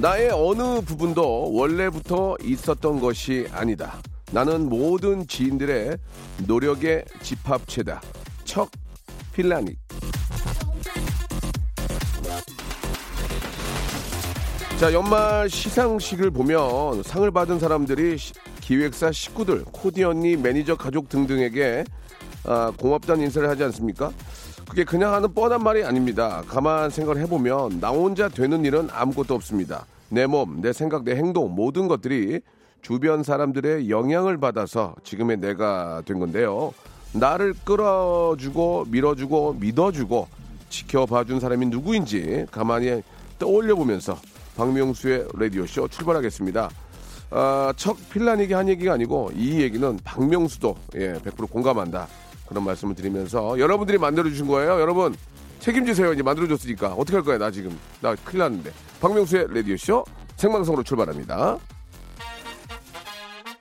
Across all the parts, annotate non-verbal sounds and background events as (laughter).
나의 어느 부분도 원래부터 있었던 것이 아니다. 나는 모든 지인들의 노력의 집합체다. 척 필라닉 자, 연말 시상식을 보면 상을 받은 사람들이 시- 기획사 식구들, 코디 언니, 매니저 가족 등등에게 아, 고맙다는 인사를 하지 않습니까? 그게 그냥 하는 뻔한 말이 아닙니다. 가만 생각을 해보면 나 혼자 되는 일은 아무것도 없습니다. 내 몸, 내 생각, 내 행동 모든 것들이 주변 사람들의 영향을 받아서 지금의 내가 된 건데요. 나를 끌어주고 밀어주고 믿어주고 지켜봐준 사람이 누구인지 가만히 떠올려 보면서 박명수의 라디오쇼 출발하겠습니다. 아, 척 필라닉이 한 얘기가 아니고 이 얘기는 박명수도 예, 100% 공감한다. 그런 말씀을 드리면서 여러분들이 만들어주신 거예요. 여러분 책임지세요. 이제 만들어줬으니까. 어떻게 할 거야, 나 지금. 나 큰일 났는데. 박명수의 라디오 쇼 생방송으로 출발합니다.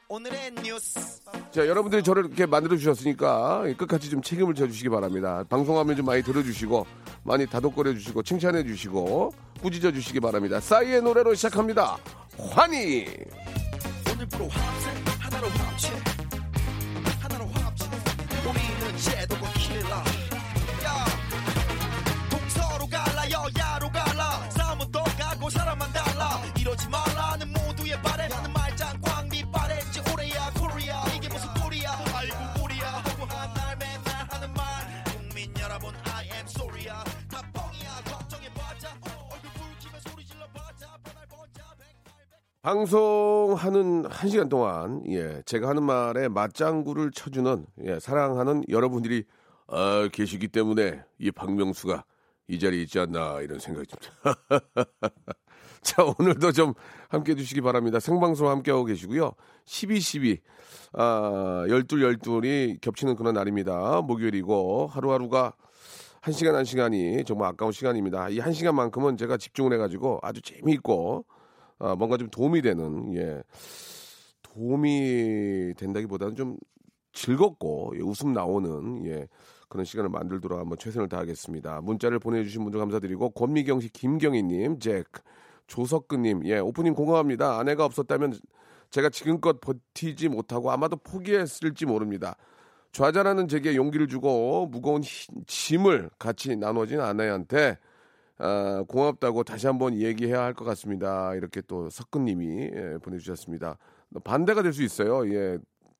오늘의 뉴스 자, 여러분들이 저를 이렇게 만들어 주셨으니까 끝까지 좀 책임을 져 주시기 바랍니다. 방송하면 좀 많이 들어 주시고 많이 다독거려 주시고 칭찬해 주시고 꾸짖어 주시기 바랍니다. 싸이의 노래로 시작합니다. 환희. 합체 하나로 합체 우 방송하는 한 시간 동안 예 제가 하는 말에 맞장구를 쳐주는 예 사랑하는 여러분들이 아, 계시기 때문에 이 박명수가 이 자리에 있지 않나 이런 생각이 듭니다. (laughs) 자 오늘도 좀 함께 해 주시기 바랍니다. 생방송 함께하고 계시고요. 12.12 아, 12, 12이 겹치는 그런 날입니다. 목요일이고 하루하루가 한 시간 한 시간이 정말 아까운 시간입니다. 이 한 시간만큼은 제가 집중을 해가지고 아주 재미있고 아, 뭔가 좀 도움이 되는 예 도움이 된다기보다는 좀 즐겁고 예, 웃음 나오는 예 그런 시간을 만들도록 한번 최선을 다하겠습니다. 문자를 보내주신 분들 감사드리고 권미경 씨, 김경희님, 잭, 조석근님, 예 오프닝 공감합니다. 아내가 없었다면 제가 지금껏 버티지 못하고 아마도 포기했을지 모릅니다. 좌절하는 제게 용기를 주고 무거운 힘- 짐을 같이 나눠진 아내한테 아, 고맙다고 다시 한번 얘기해야 할 것 같습니다. 이렇게 또 석근님이 예, 보내주셨습니다. 반대가 될 수 있어요. 예,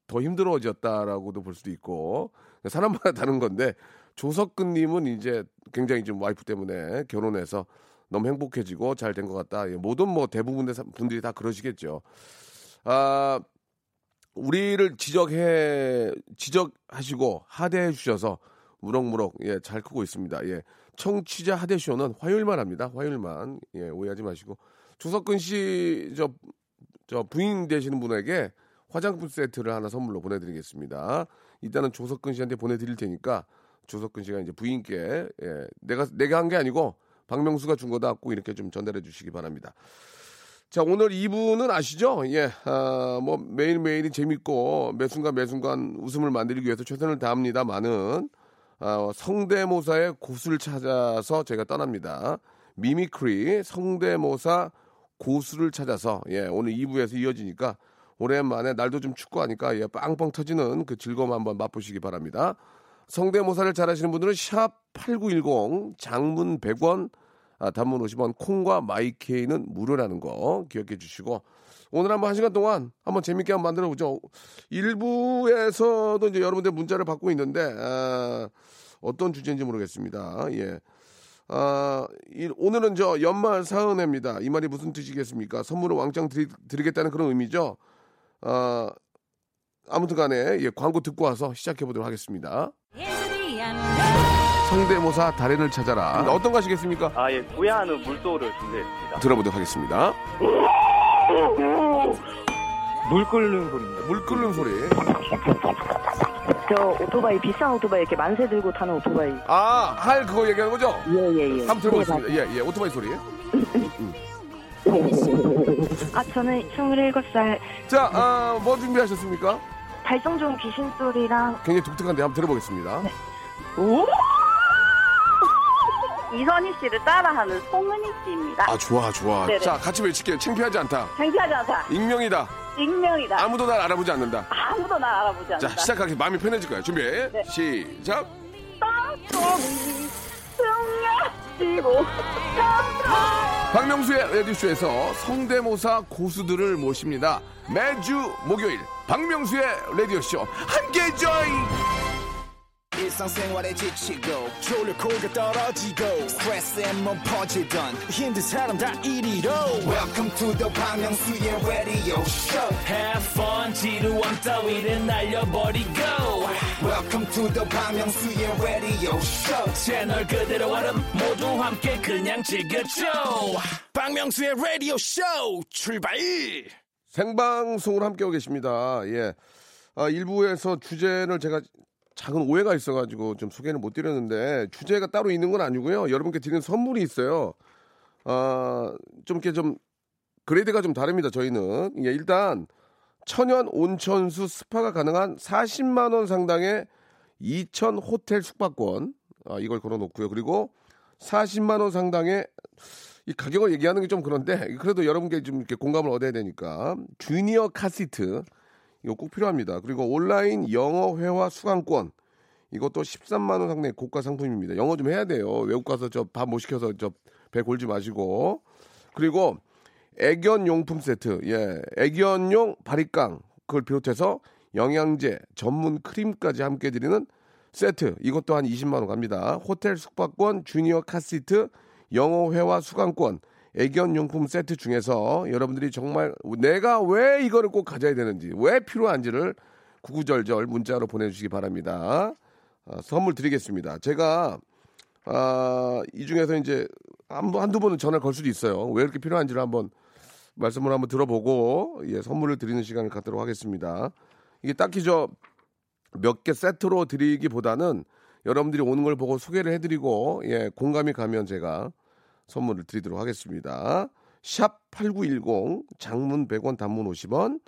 더 힘들어졌다라고도 볼 수도 있고 사람마다 다른 건데 조석근님은 이제 굉장히 좀 와이프 때문에 결혼해서 너무 행복해지고 잘 된 것 같다. 예, 모든 뭐 대부분의 사- 분들이 다 그러시겠죠. 아 우리를 지적해 지적하시고 하대해 주셔서 무럭무럭 예, 잘 크고 있습니다. 예. 청취자 하대 쇼는 화요일만 합니다. 화요일만. 예, 오해하지 마시고 조석근 씨 저 저 부인 되시는 분에게 화장품 세트를 하나 선물로 보내 드리겠습니다. 일단은 조석근 씨한테 보내 드릴 테니까 조석근 씨가 이제 부인께 예, 내가 내가 한 게 아니고 박명수가 준 거다 꼭 이렇게 좀 전달해 주시기 바랍니다. 자, 오늘 2부는 아시죠? 예, 아, 뭐, 매일매일이 재밌고, 매순간 매순간 웃음을 만들기 위해서 최선을 다합니다만은, 아, 성대모사의 고수를 찾아서 제가 떠납니다. mimicry, 성대모사 고수를 찾아서, 예, 오늘 2부에서 이어지니까, 오랜만에 날도 좀 춥고 하니까, 예, 빵빵 터지는 그 즐거움 한번 맛보시기 바랍니다. 성대모사를 잘하시는 분들은 샵 8910, 장문 100원, 아, 단문 50원, 콩과 마이케이는 무료라는 거 기억해 주시고, 오늘 한번 한 시간 동안 한번 재밌게 한번 만들어 보죠. 일부에서도 이제 여러분들 문자를 받고 있는데, 아, 어떤 주제인지 모르겠습니다. 예. 아, 이- 오늘은 저 연말 사은회입니다. 이 말이 무슨 뜻이겠습니까? 선물을 왕창 드리, 드리 겠다는 그런 의미죠. 아, 아무튼 간에 예, 광고 듣고 와서 시작해 보도록 하겠습니다. 성대모사 달인을 찾아라. 어떤 거 하시겠습니까? 아, 예, 부야하는 물소를 준비했습니다. 들어보도록 하겠습니다. 물 끓는 소리입니다. 물 끓는 소리. 저 오토바이 비싼 오토바이 이렇게 만세 들고 타는 오토바이. 아, 할 그거 얘기하는 거죠? 예예예. 한번 들어보겠습니다. 예, 예, 오토바이 소리. (laughs) 아 저는 27살 자, 아, 뭐 준비하셨습니까? 발성 좋은 귀신 소리랑 굉장히 독특한데 한번 들어보겠습니다. 이선희 씨를 따라하는 송은희 씨입니다. 아, 좋아, 좋아. 네네. 자, 같이 외칠게요. 창피하지 않다. 창피하지 않다. 익명이다. 익명이다. 아무도 날 알아보지 않는다. 아무도 날 알아보지 않는다. 자, 시작하기 마음이 편해질 거야. 준비. 네. 시작. 박명수의 라디오쇼에서 성대모사 고수들을 모십니다. 매주 목요일 박명수의 라디오쇼 함께 join. 일상생활에 지치고, 졸려 코가 떨어지고, 스트레스에 몸 퍼지던, 힘든 사람 다 이리로. welcome to the Bang Myung-soo's radio show Have fun 지루함 따위를 날려버리고 welcome to the Bang Myung-soo's radio show 채널 그대로 얼음 모두 함께 그냥 즐겨줘 박명수의 라디오 쇼 출발 생방송으로 함께하고 계십니다. 예. 아, 일부에서 주제를 제가 작은 오해가 있어가지고 좀 소개를 못 드렸는데 주제가 따로 있는 건 아니고요. 여러분께 드리는 선물이 있어요. 아, 좀 이렇게 좀 grade가 좀 다릅니다. 저희는 예, 일단 천연 온천수 스파가 가능한 40만 원 상당의 이천 호텔 숙박권 아, 이걸 걸어놓고요. 그리고 40만 원 상당의 이 가격을 얘기하는 게 좀 그런데 그래도 여러분께 좀 이렇게 공감을 얻어야 되니까 주니어 카시트 이거 꼭 필요합니다. 그리고 온라인 영어 회화 수강권 이것도 13만 원 상당의 고가 상품입니다. 영어 좀 해야 돼요. 외국 가서 저 밥 못 시켜서 저 배 골지 마시고 그리고 애견 용품 세트 예 애견용 바리깡 그걸 비롯해서 영양제 전문 크림까지 함께 드리는 세트 이것도 한 20만 원 갑니다. 호텔 숙박권 주니어 카시트 영어 회화 수강권 애견 용품 세트 중에서 여러분들이 정말 내가 왜 이거를 꼭 가져야 되는지 왜 필요한지를 구구절절 문자로 보내주시기 바랍니다. 아, 선물 드리겠습니다. 제가 아, 이 중에서 이제 한두 번은 전화를 걸 수도 있어요. 왜 이렇게 필요한지를 한번 말씀을 한번 들어보고 예, 선물을 드리는 시간을 갖도록 하겠습니다. 이게 딱히 저 몇 개 세트로 드리기보다는 여러분들이 오는 걸 보고 소개를 해드리고 예, 공감이 가면 제가 선물을 드리도록 하겠습니다. 샵 8910 장문 100원 단문 50원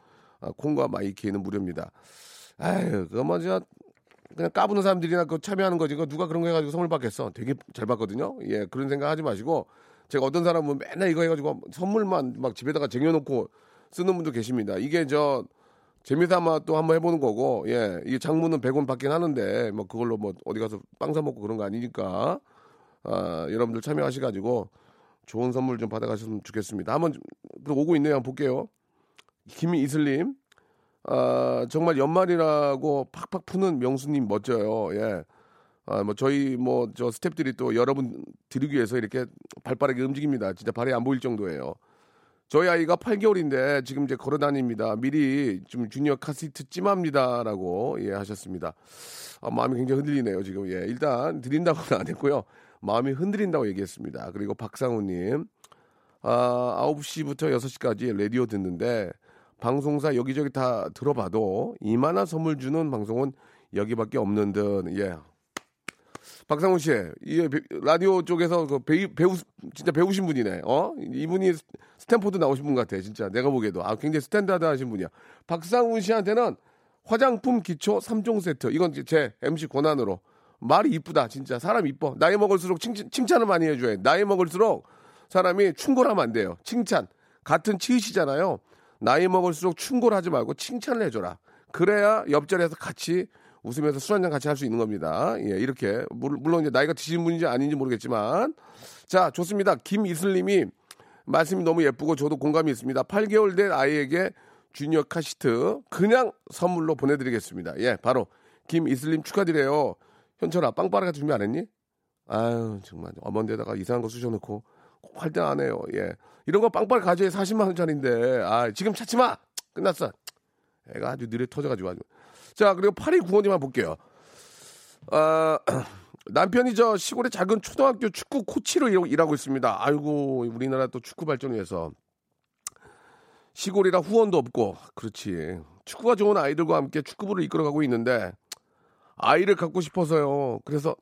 아, 콩과 마이케이는 무료입니다. 아유 그거 뭐 저 그냥 까부는 사람들이나 그 참여하는 거지. 그 누가 그런 거 해가지고 선물 받겠어? 되게 잘 받거든요. 예 그런 생각 하지 마시고 제가 어떤 사람은 맨날 이거 해가지고 선물만 막 집에다가 쟁여놓고 쓰는 분도 계십니다. 이게 저 재미삼아 또 한번 해보는 거고 예 이게 장문은 100원 받긴 하는데 뭐 그걸로 뭐 어디 가서 빵 사 먹고 그런 거 아니니까 아 여러분들 참여하셔가지고 좋은 선물 좀 받아가셨으면 좋겠습니다 한번 오고 있네요 한번 볼게요 김이슬님 아, 정말 연말이라고 팍팍 푸는 명수님 멋져요. 예. 아, 뭐 저희 뭐 저 스탭들이 또 여러분 드리기 위해서 이렇게 발빠르게 움직입니다. 진짜 발이 안 보일 정도예요. 저희 아이가 8개월인데 지금 이제 걸어 다닙니다. 미리 좀 주니어 카시트 찜합니다라고 예 하셨습니다. 아, 마음이 굉장히 흔들리네요, 지금. 예. 일단 드린다고는 안 했고요. 마음이 흔들린다고 얘기했습니다. 그리고 박상우 님. 아, 9시부터 6시까지 라디오 듣는데 방송사 여기저기 다 들어봐도 이만한 선물 주는 방송은 여기밖에 없는 듯. 예. 박상훈 씨, 이 라디오 쪽에서 그 배우, 배우 진짜 배우신 분이네. 어? 이분이 스- 스탠포드 나오신 분 같아. 진짜 내가 보기에도 아 굉장히 스탠다드 하신 분이야. 박상훈 씨한테는 화장품 기초 3종 세트. 이건 제 MC 권한으로 말이 이쁘다. 진짜 사람 이뻐. 나이 먹을수록 칭, 칭찬을 많이 해줘야 돼. 나이 먹을수록 사람이 충고하면 안 돼요. 칭찬. 같은 치이시잖아요. 나이 먹을수록 충고를 하지 말고 칭찬을 해줘라. 그래야 옆자리에서 같이 웃으면서 술 한잔 같이 할 수 있는 겁니다. 예, 이렇게. 물- 물론 이제 나이가 드신 분인지 아닌지 모르겠지만. 자, 좋습니다. 김이슬님이 말씀이 너무 예쁘고 저도 공감이 있습니다. 8개월 된 아이에게 주니어 카시트 그냥 선물로 보내드리겠습니다. 예, 바로 김이슬님 축하드려요. 현철아, 빵빠르게 준비 안 했니? 아유, 정말. 어머니에다가 이상한 거 쑤셔놓고 꼭 할 때 안 해요. 예. 이런 거 빵빠르 가져야 40만 원짜리인데. 아, 지금 찾지 마! 끝났어. 애가 아주 느려 터져가지고 아주. 자, 그리고 8295님 한번 볼게요. 아, (clears throat) 남편이 저 시골의 작은 초등학교 축구 코치로 일- 일하고 있습니다. 아이고, 우리나라 또 축구 발전을 위해서. 시골이라 후원도 없고, 그렇지. 축구가 좋은 아이들과 함께 축구부를 이끌어가고 있는데, 아이를 갖고 싶어서요. 그래서,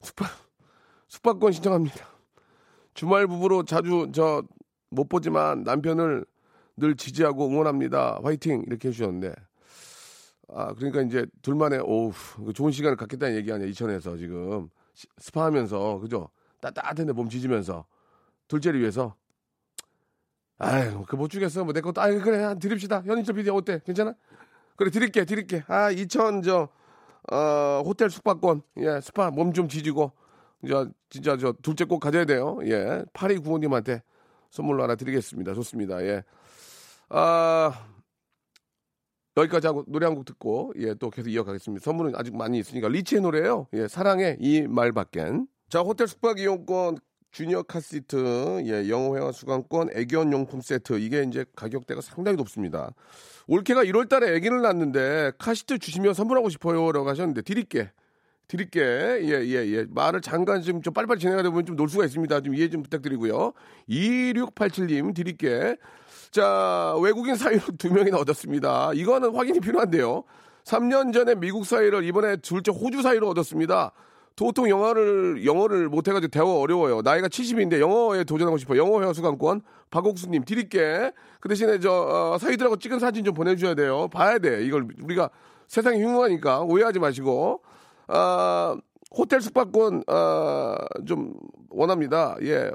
숙박, 숙박권 신청합니다. 주말 부부로 자주 저 못 보지만 남편을 늘 지지하고 응원합니다. 화이팅! 이렇게 해주셨는데, 아, 그러니까 이제 둘만의, 오우, 좋은 시간을 갖겠다는 얘기 아니야, 이천에서 지금. 시- 스파하면서, 그죠? 따뜻한데 몸 지지면서. 둘째를 위해서. 아유, 그못 주겠어. 뭐 내 것도, 아유, 그래, 한 드립시다. 현인철 PD 어때? 괜찮아? 그래, 드릴게, 드릴게. 아, 이천, 저, 어, 호텔 숙박권. 예, 스파 몸 좀 지지고. 저, 진짜 저, 둘째 꼭 가져야 돼요. 예. 파리 구호님한테 선물로 하나 드리겠습니다. 좋습니다. 예. 아, 여기까지 하고 노래 한 곡 듣고 예 또 계속 이어가겠습니다. 선물은 아직 많이 있으니까 리치의 노래예요. 예 사랑의 이 말밖엔. 자 호텔 숙박 이용권 주니어 카 시트 예 영어 회화 수강권 애견 용품 세트 이게 이제 가격대가 상당히 높습니다. 올케가 1월 달에 아기를 낳는데 카시트 주시면 선물하고 싶어요 라고 하셨는데 드릴게. 드릴게. 예, 예, 예. 말을 잠깐 좀, 좀 빨리빨리 진행하다 보면 좀 놀 수가 있습니다. 좀 이해 좀 부탁드리고요. 2687님 드릴게. 자, 외국인 사위로 두 명이나 얻었습니다. 이거는 확인이 필요한데요. 3년 전에 미국 사위를 이번에 둘째 호주 사위로 얻었습니다. 도통 영어를 영어를 못해가지고 대화 어려워요. 나이가 70인데 영어에 도전하고 싶어. 영어 회화 수강권 박옥수님 드릴게. 그 대신에 저 어, 사위들하고 찍은 사진 좀 보내주셔야 돼요. 봐야 돼. 이걸 우리가 세상이 흉흉하니까 오해하지 마시고. 아 호텔 숙박권 아, 좀 원합니다. 예,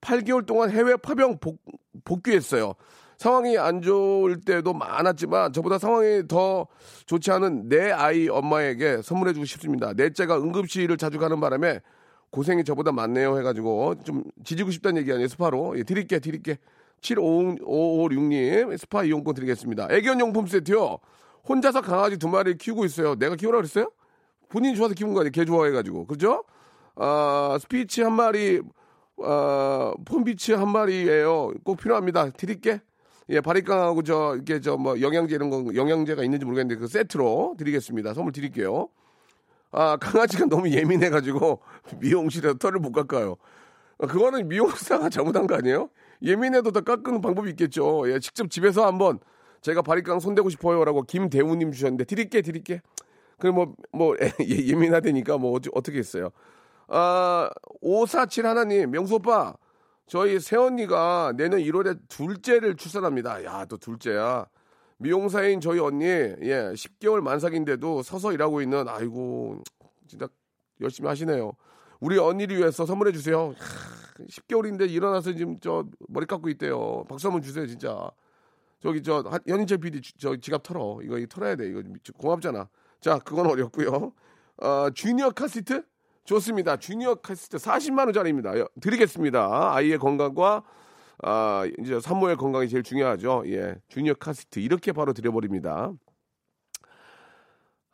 8개월 동안 해외 파병 복, 복귀했어요. 상황이 안 좋을 때도 많았지만 저보다 상황이 더 좋지 않은 내 아이 엄마에게 선물해주고 싶습니다. 넷째가 응급실을 자주 가는 바람에 고생이 저보다 많네요 해가지고 좀 지지고 싶다는 얘기 아니에요 스파로 예, 드릴게 드릴게 75556님 스파 이용권 드리겠습니다. 애견용품 세트요. 혼자서 강아지 두 마리 키우고 있어요. 내가 키우라 그랬어요? 본인이 좋아서 키운 거 아니에요? 개 좋아해가지고 그죠? 아 스피츠 한 마리 아, 폼피츠 한 마리예요. 꼭 필요합니다. 드릴게. 예, 바리깡하고 저 이렇게 저 뭐 영양제 이런 거 영양제가 있는지 모르겠는데 그 세트로 드리겠습니다. 선물 드릴게요. 아 강아지가 너무 예민해 가지고 (laughs) 미용실에서 털을 못 깎아요. 아, 그거는 미용사가 잘못한 거 아니에요? 예민해도 다 깎는 방법이 있겠죠. 예, 직접 집에서 한번 제가 바리깡 손대고 싶어요라고 김대우님 주셨는데 드릴게 드릴게. 그럼 뭐, 뭐, (laughs) 예, 예민하다니까 뭐, 어찌- 어떻게 했어요. 아, 547 하나님, 명수 오빠, 저희 새언니가 내년 1월에 둘째를 출산합니다. 야, 또 둘째야. 미용사인 저희 언니, 예, 10개월 만삭인데도 서서 일하고 있는, 아이고, 진짜 열심히 하시네요. 우리 언니를 위해서 선물해 주세요. 10개월인데 일어나서 지금 저 머리 깎고 있대요. 박수 한번 주세요, 진짜. 저기 저 한- 현인철 PD 주- 저 지갑 털어. 이거 털어야 돼. 이거 고맙잖아. 자, 그건 어렵고요. 어, 주니어 카시트 좋습니다. 주니어 카시트 40만 원짜리입니다. 여- 드리겠습니다. 아이의 건강과 아, 이제 산모의 건강이 제일 중요하죠. 예. 주니어 카시트 이렇게 바로 드려버립니다.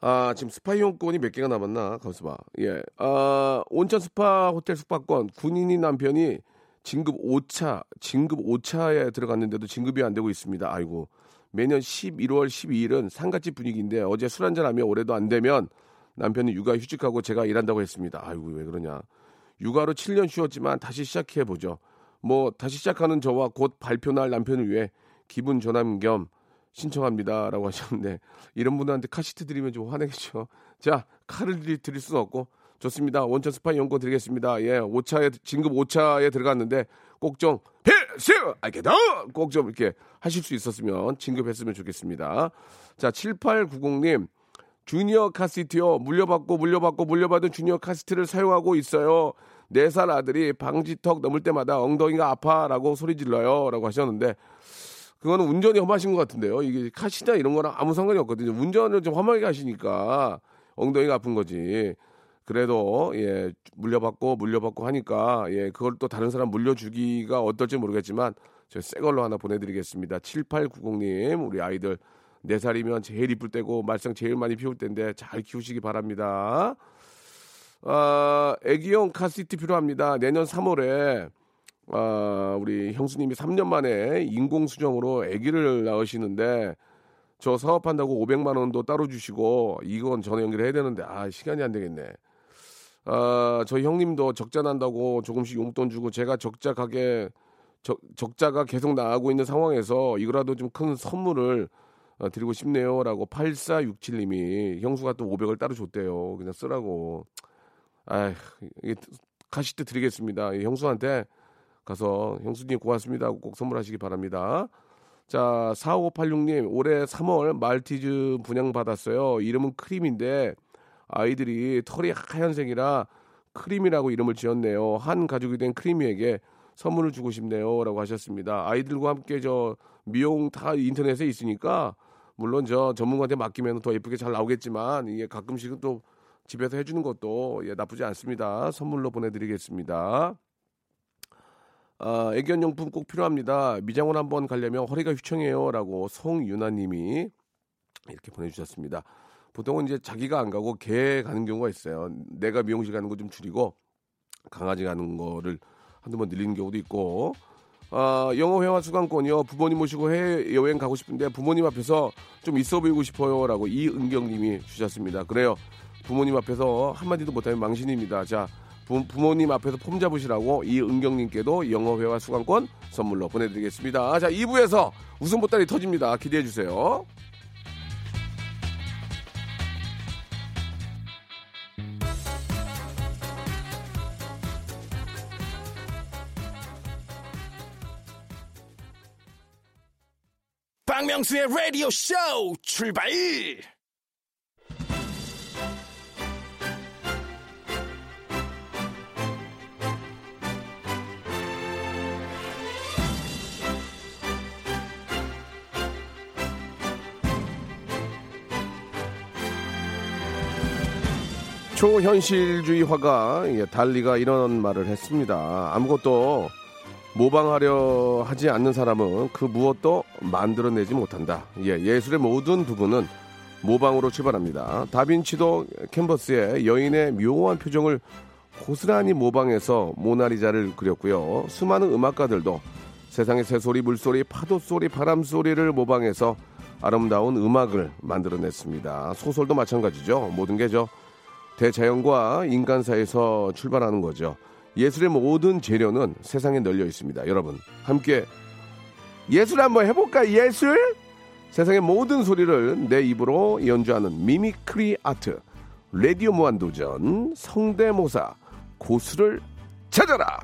아, 지금 스파 이용권이 몇 개가 남았나? 가만있어 봐. 예. 아, 온천 스파 호텔 숙박권 군인인 남편이 진급 5차, 진급 5차에 들어갔는데도 진급이 안 되고 있습니다. 아이고. 매년 11월 12일은 상가집 분위기인데 어제 술 한잔하며 올해도 안 되면 남편이 육아 휴직하고 제가 일한다고 했습니다. 아이고 왜 그러냐. 육아로 7년 쉬었지만 다시 시작해 보죠. 뭐 다시 시작하는 저와 곧 발표 날 남편을 위해 기분 전환 겸 신청합니다라고 하셨는데 이런 분들한테 카시트 드리면 좀 화내겠죠. 자 car를 드릴, 드릴 수는 없고 좋습니다. 온천 스파 이용권 드리겠습니다. 예, 5차에 진급 5차에 들어갔는데 꼭 좀 필수 알겠다. 꼭 좀 이렇게 하실 수 있었으면 진급했으면 좋겠습니다. 자 7890님 주니어 카시트요. 물려받고 물려받고 물려받은 주니어 카시트를 사용하고 있어요. 네 살 아들이 방지턱 넘을 때마다 엉덩이가 아파라고 소리 질러요. 라고 하셨는데 그거는 운전이 험하신 것 같은데요. 이게 카시나 이런 거랑 아무 상관이 없거든요. 운전을 좀 험하게 하시니까 엉덩이가 아픈 거지. 그래도 예 물려받고 물려받고 하니까 예 그걸 또 다른 사람 물려주기가 어떨지 모르겠지만 저새 걸로 하나 보내드리겠습니다. 7890님 우리 아이들 4살이면 제일 이쁠 때고 말썽 제일 많이 피울 때인데 잘 키우시기 바랍니다. 아, 애기용 카시트 필요합니다. 내년 3월에 아, 우리 형수님이 3년 만에 인공 수정으로 아기를 낳으시는데 저 사업한다고 500만 원도 따로 주시고 이건 전화 연결해야 되는데 아 시간이 안 되겠네. 아, 저희 형님도 적자 난다고 조금씩 용돈 주고 제가 적자 가게 적, 적자가 계속 나가고 있는 상황에서 이거라도 좀 큰 선물을 어, 드리고 싶네요 라고 8467님이 형수가 또 500을 따로 줬대요. 그냥 쓰라고. 아휴, 이게 가실 때 드리겠습니다. 이 형수한테 가서 형수님 고맙습니다 꼭 선물하시기 바랍니다. 자, 4586님, 올해 3월 말티즈 분양받았어요. 이름은 크림인데 아이들이 털이 하얀색이라 크림이라고 이름을 지었네요. 한 가족이 된 크림이에게 선물을 주고 싶네요. 라고 하셨습니다. 아이들과 함께 저 미용 다 인터넷에 있으니까 물론 저 전문가한테 맡기면 더 예쁘게 잘 나오겠지만 이게 가끔씩은 또 집에서 해주는 것도 예, 나쁘지 않습니다. 선물로 보내드리겠습니다. 아, 애견용품 꼭 필요합니다. 미장원 한번 가려면 허리가 휘청해요 라고 송유나님이 이렇게 보내주셨습니다. 보통은 이제 자기가 안 가고 개 가는 경우가 있어요. 내가 미용실 가는 거 좀 줄이고 강아지 가는 거를 한두 번 늘리는 경우도 있고 아, 영어 회화 수강권이요. 부모님 모시고 해외 여행 가고 싶은데 부모님 앞에서 좀 있어 보이고 싶어요 라고 이은경님이 주셨습니다. 그래요. 부모님 앞에서 한마디도 못하면 망신입니다. 자, 부, 모님 앞에서 폼 잡으시라고 이은경님께도 영어 회화 수강권 선물로 보내드리겠습니다. 자, 2부에서 웃음 보따리 터집니다. 기대해 주세요. 박명수의 라디오 쇼 출발! 초현실주의 화가 예, 달리가 이런 말을 했습니다. 아무것도 모방하려 하지 않는 사람은 그 무엇도 만들어내지 못한다. 예, 예술의 모든 부분은 모방으로 출발합니다. 다빈치도 캔버스에 여인의 묘한 표정을 고스란히 모방해서 모나리자를 그렸고요. 수많은 음악가들도 세상의 새소리, 물소리, 파도소리, 바람소리를 모방해서 아름다운 음악을 만들어냈습니다. 소설도 마찬가지죠. 모든 게 저 대자연과 인간 사이에서 출발하는 거죠. 예술의 모든 재료는 세상에 널려 있습니다. 여러분, 함께 예술 한번 해볼까? 예술? 세상의 모든 소리를 내 입으로 연주하는 mimicry art. radio 무한도전 성대모사 고수를 찾아라.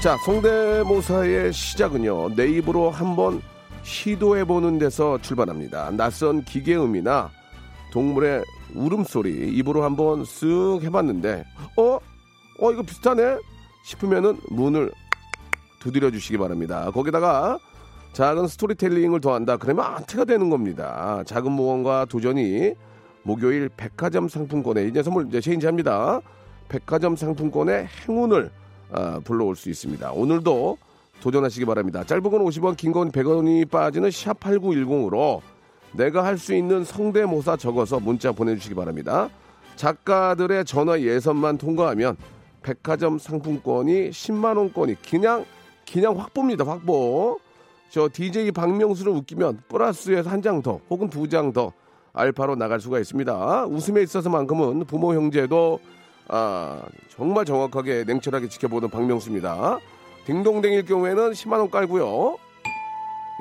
자, 성대모사의 시작은요. 내 입으로 한번 시도해보는 데서 출발합니다. 낯선 기계음이나 동물의 울음소리 입으로 한번 쓱 해봤는데 어? 어 이거 비슷하네? 싶으면은 문을 두드려 주시기 바랍니다. 거기다가 작은 스토리텔링을 더한다. 그러면 안테가 되는 겁니다. 작은 모험과 도전이 목요일 백화점 상품권에 이제 선물 이제 체인지합니다. 백화점 상품권에 행운을 아, 불러올 수 있습니다. 오늘도 도전하시기 바랍니다. 짧은 건 50원, 긴 건 100원이 빠지는 샵8910으로 내가 할 수 있는 성대모사 적어서 문자 보내주시기 바랍니다. 작가들의 전화 예선만 통과하면 백화점 상품권이 10만원권이 그냥, 그냥 확보입니다. 확보. 저 DJ 박명수를 웃기면 플러스에서 한 장 더, 혹은 두 장 더 알파로 나갈 수가 있습니다. 웃음에 있어서만큼은 부모 형제도 아, 정말 정확하게 냉철하게 지켜보는 박명수입니다. 딩동댕일 경우에는 10만원 깔고요.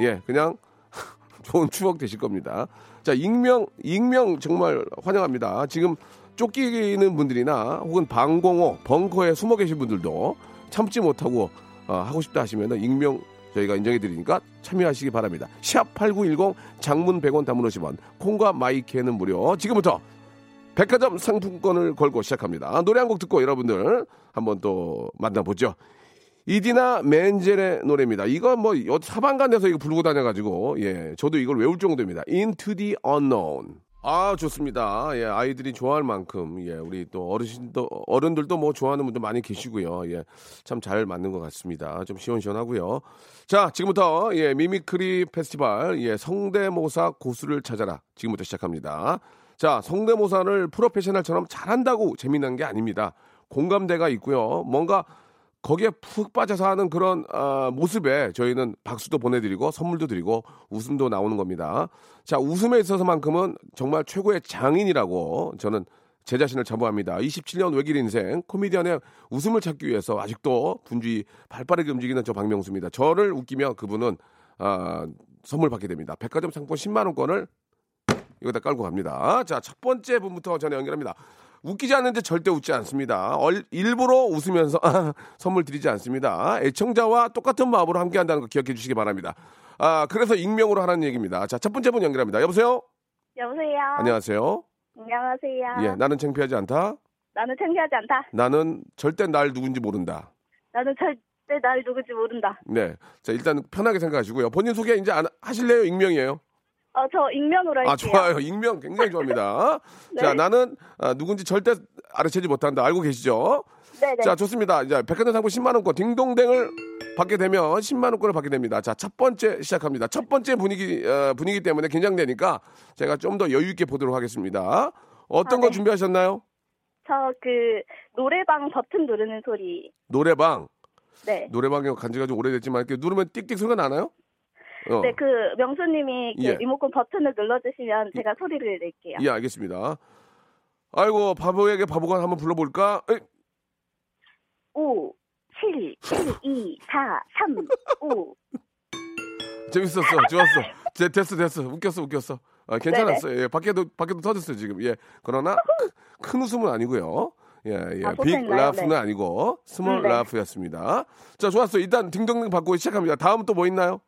예, 그냥 (laughs) 좋은 추억 되실 겁니다. 자, 익명, 익명 정말 환영합니다. 지금 쫓기는 분들이나 혹은 방공호, 벙커에 숨어 계신 분들도 참지 못하고 어, 하고 싶다 하시면 익명 저희가 인정해 드리니까 참여하시기 바랍니다. 샵 8910 장문 100원 담문 50원 콩과 마이크는 무료. 지금부터 백화점 상품권을 걸고 시작합니다. 아, 노래 한 곡 듣고 여러분들 한번 또 만나보죠. 이디나 멘젤의 노래입니다. 이거 뭐 사방간에서 이거 부르고 다녀가지고 예 저도 이걸 외울 정도입니다. Into the Unknown. 아 좋습니다. 예 아이들이 좋아할 만큼 예 우리 또 어르신도 어른들도 뭐 좋아하는 분도 많이 계시고요. 예참 잘 맞는 것 같습니다. 좀 시원시원하고요. 자 지금부터 예 mimicry 페스티벌 예 성대모사 고수를 찾아라 지금부터 시작합니다. 자, 성대모사를 프로페셔널처럼 잘한다고 재미난 게 아닙니다. 공감대가 있고요. 뭔가 거기에 푹 빠져서 하는 그런 아, 모습에 저희는 박수도 보내드리고 선물도 드리고 웃음도 나오는 겁니다. 자 웃음에 있어서만큼은 정말 최고의 장인이라고 저는 제 자신을 자부합니다. 27년 외길 인생 코미디언의 웃음을 찾기 위해서 아직도 분주히 발빠르게 움직이는 저 박명수입니다. 저를 웃기면 그분은 아, 선물 받게 됩니다. 백화점 상품 10만 원권을 여기다 깔고 갑니다. 자, 첫 번째 분부터 전화 연결합니다. 웃기지 않는데 절대 웃지 않습니다. 얼- 일부러 웃으면서 (laughs) 선물 드리지 않습니다. 애청자와 똑같은 마음으로 함께 한다는 거 기억해 주시기 바랍니다. 아, 그래서 익명으로 하라는 얘기입니다. 자, 첫 번째 분 연결합니다. 여보세요? 여보세요. 안녕하세요. 안녕하세요. 예, 나는 창피하지 않다. 나는 창피하지 않다. 나는 절대 날 누군지 모른다. 나는 절대 날 누군지 모른다. 네. 자, 일단 편하게 생각하시고요. 본인 소개 이제 안 하실래요? 익명이에요? 어, 저 익명으로 할게요. 아, 좋아요. 익명 굉장히 좋아합니다. (laughs) 네. 자, 나는 아, 누군지 절대 알아채지 못한다. 알고 계시죠? 네네. 자, 좋습니다. 이제 백화점 상품 10만 원권 딩동댕을 받게 되면 10만 원권을 받게 됩니다. 자, 첫 번째 시작합니다. 첫 번째 분위기, 어, 분위기 때문에 긴장되니까 제가 좀 더 여유 있게 보도록 하겠습니다. 어떤 아, 거 네. 준비하셨나요? 저 그 노래방 버튼 누르는 소리. 노래방. 네. 노래방에 간 지가 좀 오래됐지만 이렇게 누르면 띡띡 소리가 나나요? 어. 네, 그 명수님이 그 예. 리모컨 버튼을 눌러주시면 제가 소리를 낼게요. 예, 알겠습니다. 아이고, 바보에게 바보가 한번 불러볼까? 에이, 5, 7, 7, 2, 4, 3, 5. 재밌었어. 좋았어. 제, 됐어, 됐어. 웃겼어, 웃겼어. 아, 괜찮았어요. 예, 밖에도, 밖에도 터졌어요, 지금. 예. 그러나, 크- 큰 웃음은 아니고요. 예, 예. 아, big? laugh는 네. 아니고, small 음, 네. laugh였습니다. 자, 좋았어. 일단 딩동댕 받고 시작합니다. 다음 또 뭐 있나요?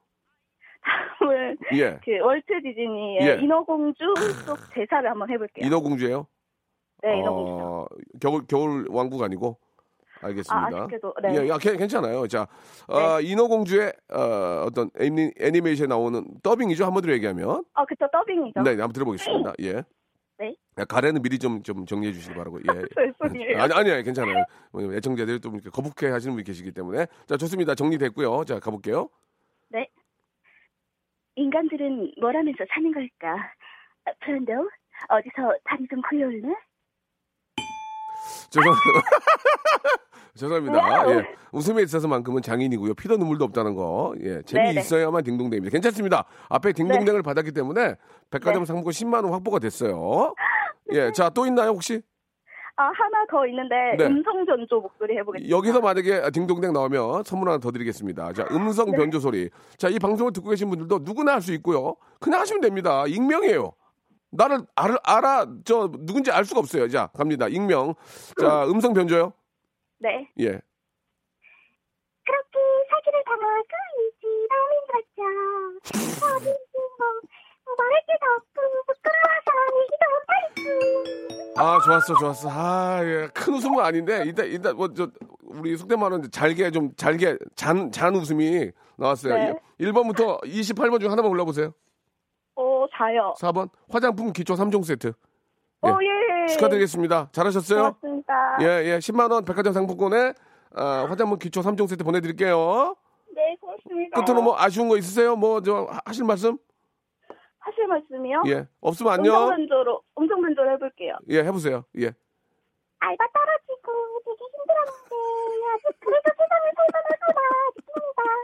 다음은 예. 그 월트 디즈니의 예. 인어공주 속 대사를 한번 해볼게요. 인어공주예요 네, 인어공주. 어, 겨울, 겨울 왕국 아니고? 알겠습니다. 아, 아쉽게도, 네. 예, 야, 괜- 괜찮아요. 자, 어, 인어공주의 어, 어떤 애니, 애니메이션에 나오는 더빙이죠. 한마디로 얘기하면. 아, 그쵸, 더빙이죠. 네, 한번 들어보겠습니다. 예. 네. 야, 가래는 미리 좀, 좀 정리해 주시기 바라고. 예. (laughs) 죄송해요. 아니, 아니, 아니, 괜찮아요. 애청자들이 또 이렇게 거북해 하시는 분이 계시기 때문에. 자, 좋습니다. 정리됐고요. 자, 가볼게요. 네. 인간들은 뭘 하면서 사는 걸까? 아, 브랜도, 어디서 다리 좀 굴려올래? 죄송, 죄송합니다. (laughs) 예. 웃음에 있어서만큼은 장인이고요. 피도 눈물도 없다는 거. 예. 재미있어야만 딩동댕입니다. 괜찮습니다. 앞에 딩동댕을 받았기 때문에 백화점 네. 상품권 10만 원 확보가 됐어요. 예. 자, 또 있나요, 혹시? 아, 하나 더 있는데, 네. 음성 변조 목소리 해보겠습니다. 여기서 만약에 딩동댕 나오면 선물 하나 더 드리겠습니다. 자, 음성 변조 소리. 자, 이 방송을 듣고 계신 분들도 누구나 할 수 있고요. 그냥 하시면 됩니다. 익명이에요. 나를 알아, 알아, 저, 누군지 알 수가 없어요. 자, 갑니다. 익명. 자, 음성 변조요. 네. 예. 그렇게 사기를 당하고 이지라는 거죠. 어딘지 뭐, 아, 좋았어, 좋았어. 아, 예. 큰 웃음은 아닌데, 일단, 일단, 뭐, 저, 우리 속된 말은 잘게, 좀, 잘게, 잔, 잔 웃음이 나왔어요. 네. 1번부터 28번 중 하나만 골라보세요. 어, 자요. 4번. 화장품 기초 3종 세트. 어, 예. 축하드리겠습니다. 잘하셨어요? 고맙습니다. 예, 예. 10만원 백화점 상품권에, 아, 화장품 기초 3종 세트 보내드릴게요. 네, 고맙습니다. 끝으로 뭐 아쉬운 거 있으세요? 뭐, 저, 하- 하실 말씀? 하실 말씀이요? 예. 없으면 음성 안녕. 변조로, 음성 변조로 해볼게요. 예, 해보세요. 예. 알바 떨어지고 되게 힘들었는데 아직 그래도 세상을 살만하구나.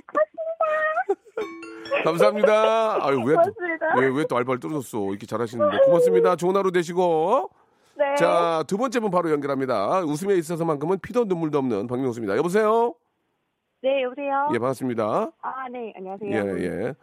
고맙습니다. 고맙습니다. 감사합니다. 아유, 왜 또, 고맙습니다. 왜, 왜또 알바를 떨어졌어? 이렇게 잘하시는데. 고맙습니다. 좋은 하루 되시고. 네. 자, 두 번째 분 바로 연결합니다. 웃음에 있어서만큼은 피도 눈물도 없는 박명수입니다. 여보세요? 네, 여보세요? 예, 반갑습니다. 아, 네, 안녕하세요. 예, 예.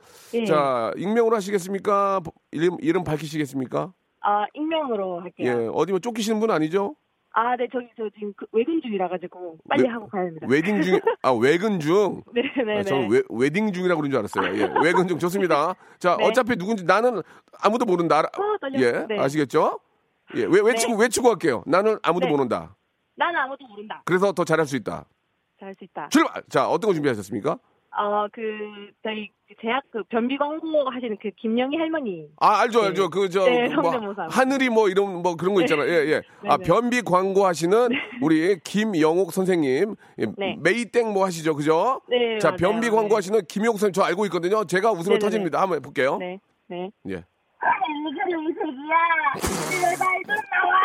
예. 자, 익명으로 하시겠습니까? 이름, 이름 밝히시겠습니까? 아, 익명으로 할게요. 예, 어디 뭐 쫓기시는 분 아니죠? 아, 네, 저기, 저 지금 그 외근 중이라 가지고 빨리 외- 하고 가야 합니다. 웨딩 중, 아, 외근 중? (laughs) 네, 네, 아, 네. 저는 웨, 웨딩 중이라고 그런 줄 알았어요. 예, (laughs) 외근 중 좋습니다. 자, 네. 어차피 누군지 나는 아무도 모른다. 어, 떨려. 예, 네. 아시겠죠? 예, 외, 외치고, 외치고 할게요. 나는 아무도 네. 모른다. 나는 아무도 모른다. 그래서 더 잘할 수 있다. 잘할 수 있다. 출발! 자, 어떤 거 준비하셨습니까? 어, 그, 저희 제약 그 변비 광고 하시는 그 김영희 할머니. 아, 알죠, 네. 알죠. 그, 저, 네, 그 뭐, 성대모사. 하늘이 뭐 이런 뭐 그런 거 있잖아요. 예, 예. 아, 네. 변비 광고 하시는 우리 김영옥 선생님. 예, 네. 메이땡 뭐 하시죠, 그죠? 네. 자, 맞아요. 변비 광고 네. 하시는 김영옥 선생님 저 알고 있거든요. 제가 웃으면. 터집니다. 한번 볼게요. 네. 네. 예. 이거 음색이야. (laughs) 제발 좀 나와.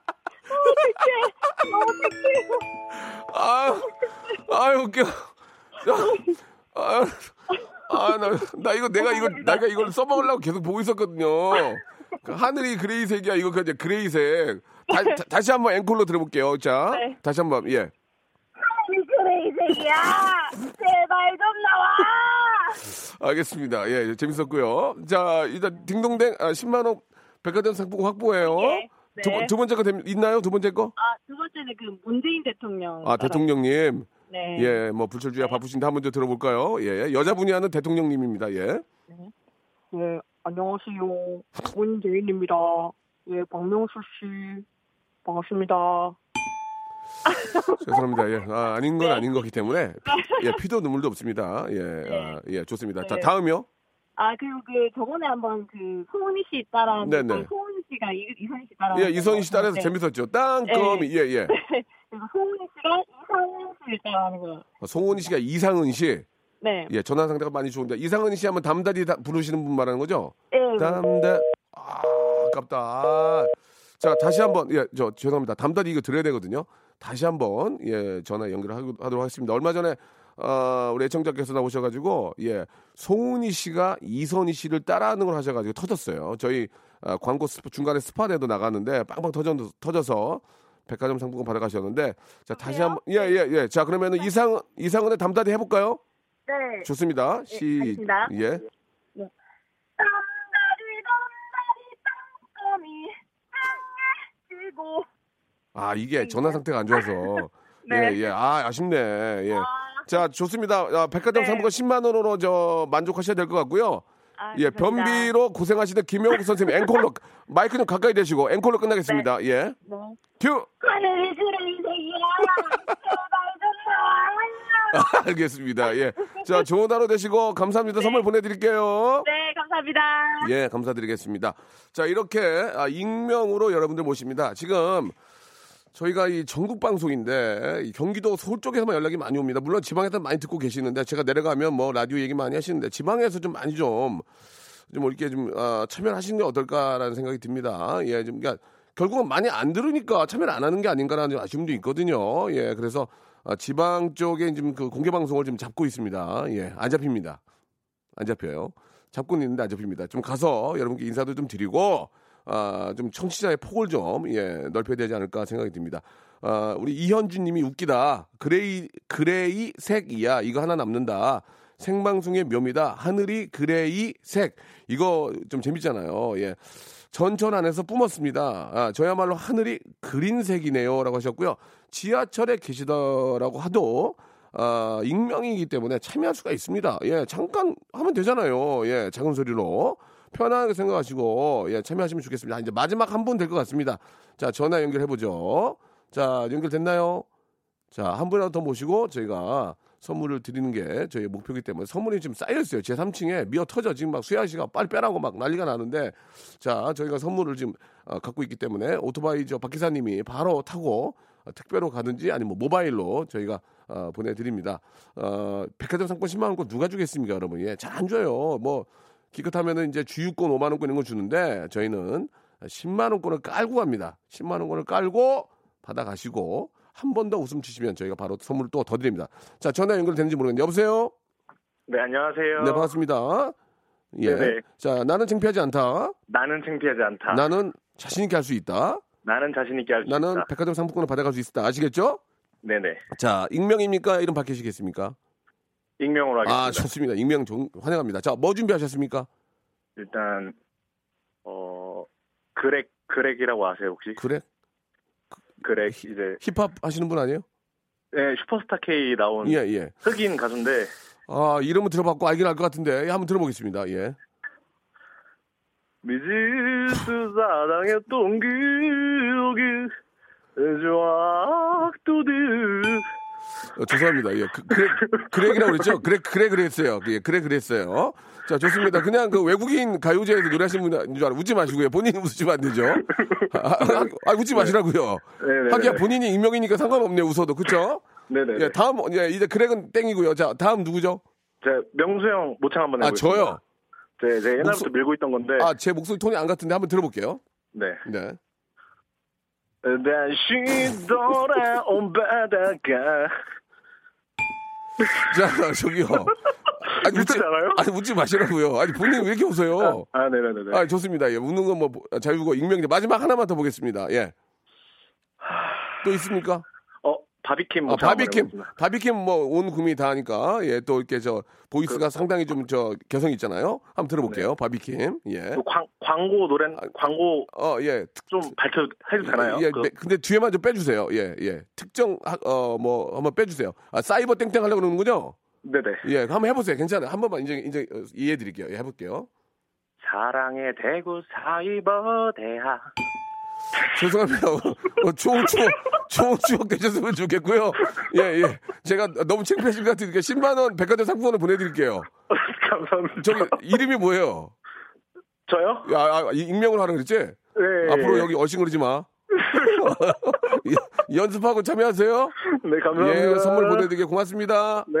(laughs) 아유, 아유, 웃겨. 아유, 아, 나, 나 이거 내가 이걸, 내가 이걸 써먹으려고 계속 보고 있었거든요. 그 하늘이 그레이색이야. 이거 그냥 그레이색. 다, 시 한번 앵콜로 들어볼게요. 자, 네. 다시 한 번, 예. 그레이색이야. 제발 좀 나와. 알겠습니다. 예, 예, 재밌었고요. 자, 일단 딩동댕 아, 10만 원 백화점 상품 확보해요. 예. 두, 번- 두 번째 거 됨- 있나요? 두 번째 거? 아, 두 번째는 그 문재인 대통령. 아, 대통령님. 네. 예, 뭐 불철주야 바쁘신데 한 번 더 들어볼까요? 예, 여자분이 하는 대통령님입니다. 예. 네, 안녕하세요. 문재인입니다. 예, 박명수 씨. 반갑습니다. (laughs) 죄송합니다. 예, 아, 아닌 건 네. 아닌 거기 때문에 피, 예, 피도 눈물도 없습니다. 예, 아, 예, 좋습니다. 자, 네. 다음이요. 아, 그리고 그 저번에 한번 그 소은이 씨 따라한 네네. 그 소은이 씨가 이, 이선희 씨 따라. 예, 이선희 씨 따라서 재밌었죠. 땅거미, 예, 예. (laughs) 그래서 소은이 씨가 이상은 씨를 따라하는 거예요. 송은희 씨가 이상은 씨. 네. 예, 전화 상태가 많이 좋은데 이상은 씨 하면 담다리 다 부르시는 분 말하는 거죠? 예. 담다. 아, 아깝다. 아. 자, 다시 한번 예, 저 죄송합니다. 담다리 이거 들어야 되거든요. 다시 한번 예, 전화 연결하도록 하겠습니다. 얼마 전에 어, 우리 애청자께서 나오셔가지고 예, 송은희 씨가 이선희 씨를 따라하는 걸 하셔가지고 터졌어요. 저희 어, 광고 스포, 중간에 스팟에도 나갔는데 빵빵 터져, 터져서 백화점 상품권 받아가셨는데 자 다시 한번 예예 예, 자 그러면은 이상 이상은의 담다리 해볼까요? 네. 좋습니다. 시 알겠습니다. 예. 땅에 지고. 아 이게 전화 상태가 안 좋아서 (laughs) 네. 예예아 아쉽네 예. 자 좋습니다. 아, 백화점 네. 상품권 10만 원으로 저 만족하셔야 될 것 같고요. 아, 예 감사합니다. 변비로 고생하시는 김영욱 선생님 앵콜로 (laughs) 마이크 좀 가까이 대시고 앵콜로 끝나겠습니다. 예. 네. 큐. (laughs) 알겠습니다. 예. 자 좋은 하루 되시고 감사합니다. 선물 보내드릴게요. 네, 감사합니다. 예, 감사드리겠습니다. 자, 이렇게 아, 익명으로 여러분들 모십니다. 지금 저희가 이 전국 방송인데 이 경기도 서울 쪽에서만 연락이 많이 옵니다. 물론 지방에서 많이 듣고 계시는데 제가 내려가면 뭐 라디오 얘기 많이 하시는데 지방에서 좀 많이 좀, 좀 이렇게 좀 아, 참여를 하시는 게 어떨까라는 생각이 듭니다. 예, 좀 그러니까 결국은 많이 안 들으니까 참여를 안 하는 게 아닌가라는 좀 아쉬움도 있거든요. 예, 그래서 아, 지방 쪽에 지금 그 공개 방송을 좀 잡고 있습니다. 예, 안 잡힙니다. 안 잡혀요. 잡고는 있는데 안 잡힙니다. 좀 가서 여러분께 인사도 좀 드리고 아, 좀 청취자의 폭을 좀 예, 넓혀야 되지 않을까 생각이 듭니다. 아, 우리 이현준 님이 웃기다. gray gray 색이야. 이거 하나 남는다. 생방송의 묘미다. 하늘이 gray 색. 이거 좀 재밌잖아요. 예. 전철 안에서 뿜었습니다. 아, 저야말로 하늘이 green색이네요. 라고 하셨고요. 지하철에 계시더라고 하도 아, 익명이기 때문에 참여할 수가 있습니다. 예, 잠깐 하면 되잖아요. 예, 작은 소리로. 편하게 생각하시고, 예, 참여하시면 좋겠습니다. 이제 마지막 한 분 될 것 같습니다. 자, 전화 연결해 보죠. 자, 연결됐나요? 자, 한 분이라도 더 모시고 저희가 선물을 드리는 게 저희의 목표이기 때문에 선물이 지금 쌓여있어요. 제 3층에 미어 터져. 지금 막 수야 씨가 빨리 빼라고 막 난리가 나는데 자, 저희가 선물을 지금 어, 갖고 있기 때문에 오토바이 저 박 기사님이 바로 타고 어, 택배로 가든지 아니면 모바일로 저희가 어, 보내드립니다. 어, 백화점 상권 10만 원권 누가 주겠습니까, 여러분? 예, 잘 안 줘요. 뭐 기껏하면은 이제 주유권 5만 원권 이런 거 주는데 저희는 10만 원권을 깔고 갑니다. 10만 원권을 깔고 받아 가시고 한 번 더 웃음 주시면 저희가 바로 선물을 또더 드립니다. 자, 전화 연결되는지 모르겠는데 여보세요? 네, 안녕하세요. 네, 반갑습니다. 예. 네네. 자, 나는 창피하지 않다. 나는 창피하지 않다. 나는 자신 있게 할 수 있다. 나는 자신 있게 할수 나는 있다. 백화점 상품권을 받아갈 수 있다. 아시겠죠? 네네. 자, 익명입니까? 이름 바뀌시겠습니까? 익명으로 하겠습니다. 아, 좋습니다. 익명 종- 환영합니다. 자, 뭐 준비하셨습니까? 일단 어 그렉 그렉이라고 아세요 혹시? 그래? 그렉 이제 힙합 하시는 분 아니에요? 네, 슈퍼스타 K 나온 예, 예. 흑인 가수인데 아, 이름은 들어봤고 알긴 알 것 같은데 예, 한번 들어보겠습니다. 예. 미지수 사랑했던 기억이 조악도들 어, 죄송합니다. 예. 그, 그래, 그렉이라고 그랬죠? 그래, 그래, 그랬어요. 예, 그래, 그랬어요. 자, 좋습니다. 그냥 그 외국인 가요제에서 노래하시는 분인 줄 알아. 웃지 마시고요. 본인이 웃으시면 안 되죠. 아, 아, 아, 웃지 마시라고요. 네네. 하기야 본인이 익명이니까 상관없네요. 웃어도. 그쵸? 네네. 예, 다음, 예, 이제 그렉은 땡이고요. 자, 다음 누구죠? 제 명수 형 모창 한번 아, 해보겠습니다. 저요? 제, 제 옛날부터 목소- 밀고 있던 건데. 아, 제 목소리 톤이 안 같은데 한번 들어볼게요. 네. 네. 다시 돌아온 바다가 자, 저기요. 아니, 웃지, 않아요? 아니, 웃지 마시라고요. 아니, 본인이 왜 이렇게 웃어요? 아, 네네네네. 아, 좋습니다. 예, 웃는 건 뭐, 자유고, 익명인데, 마지막 하나만 더 보겠습니다. 예. 또 있습니까? 어, 바비킴 아, 모창 한번 바비킴. 바비킴 뭐, 온 국민이 다 하니까, 예, 또 이렇게 저, 보이스가 상당히 좀 저, 개성 있잖아요. 한번 들어볼게요. 바비킴, 예. 그 광, 광고 노래, 광고 어, 예. 좀 발표해도 되나요? 예, 그- 네, 근데 뒤에만 좀 빼주세요. 예, 예. 특정, 하- 어, 뭐, 한번 빼주세요. 아, 사이버 땡땡 하려고 그러는군요. 네네. 예, 한번 해보세요. 괜찮아요. 한 번만 이제, 이제 어, 이해해드릴게요. 예, 해볼게요. 사랑의 대구 사이버 대학. 죄송합니다. 어, 좋은 추억, 좋은 추억 되셨으면 좋겠고요. 예, 예. 제가 너무 창피하신 것 같으니까 10만원 백화점 상품권을 보내드릴게요. 감사합니다. 저기, 이름이 뭐예요? 저요? 야, 아, 이- 익명으로 하는 거랬지? 네. 앞으로 여기 얼씬거리지 마. (laughs) 연습하고 참여하세요. 네, 감사합니다. 예, 선물 보내드리게 고맙습니다. 네.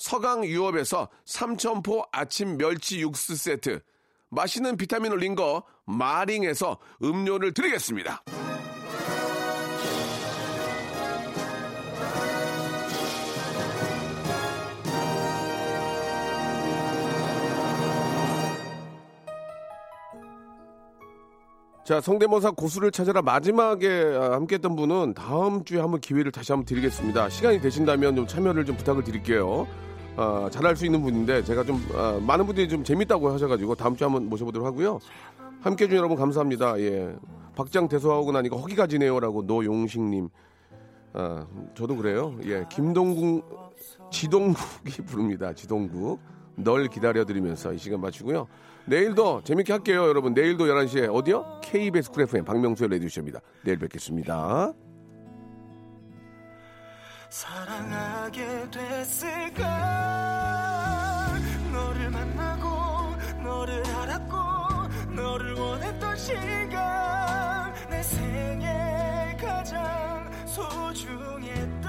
서강 유업에서 삼천포 아침 멸치 육수 세트, 맛있는 비타민 올린 거 마링에서 음료를 드리겠습니다. 자, 성대모사 고수를 찾아라 마지막에 아, 함께 했던 분은 다음 주에 한번 기회를 다시 한번 드리겠습니다. 시간이 되신다면 좀 참여를 좀 부탁을 드릴게요. 아, 잘할 수 있는 분인데 제가 좀 아, 많은 분들이 좀 재밌다고 하셔가지고 다음 주에 한번 모셔보도록 하고요. 함께해 주신 여러분 감사합니다. 예, 박장 대소하고 나니까 허기가 지네요라고 노용식님. 아, 저도 그래요. 예, 김동국, 지동국이 부릅니다. 지동국. 널 기다려드리면서 이 시간 마치고요. 내일도 재밌게 할게요, 여러분. 내일도 11시에 어디요? KBS 쿨 FM 박명수의 레디오쇼입니다. 내일 뵙겠습니다. 사랑하게 됐을까 너를 만나고 너를 알았고 너를 원했던 시간. 내 생애 가장 소중해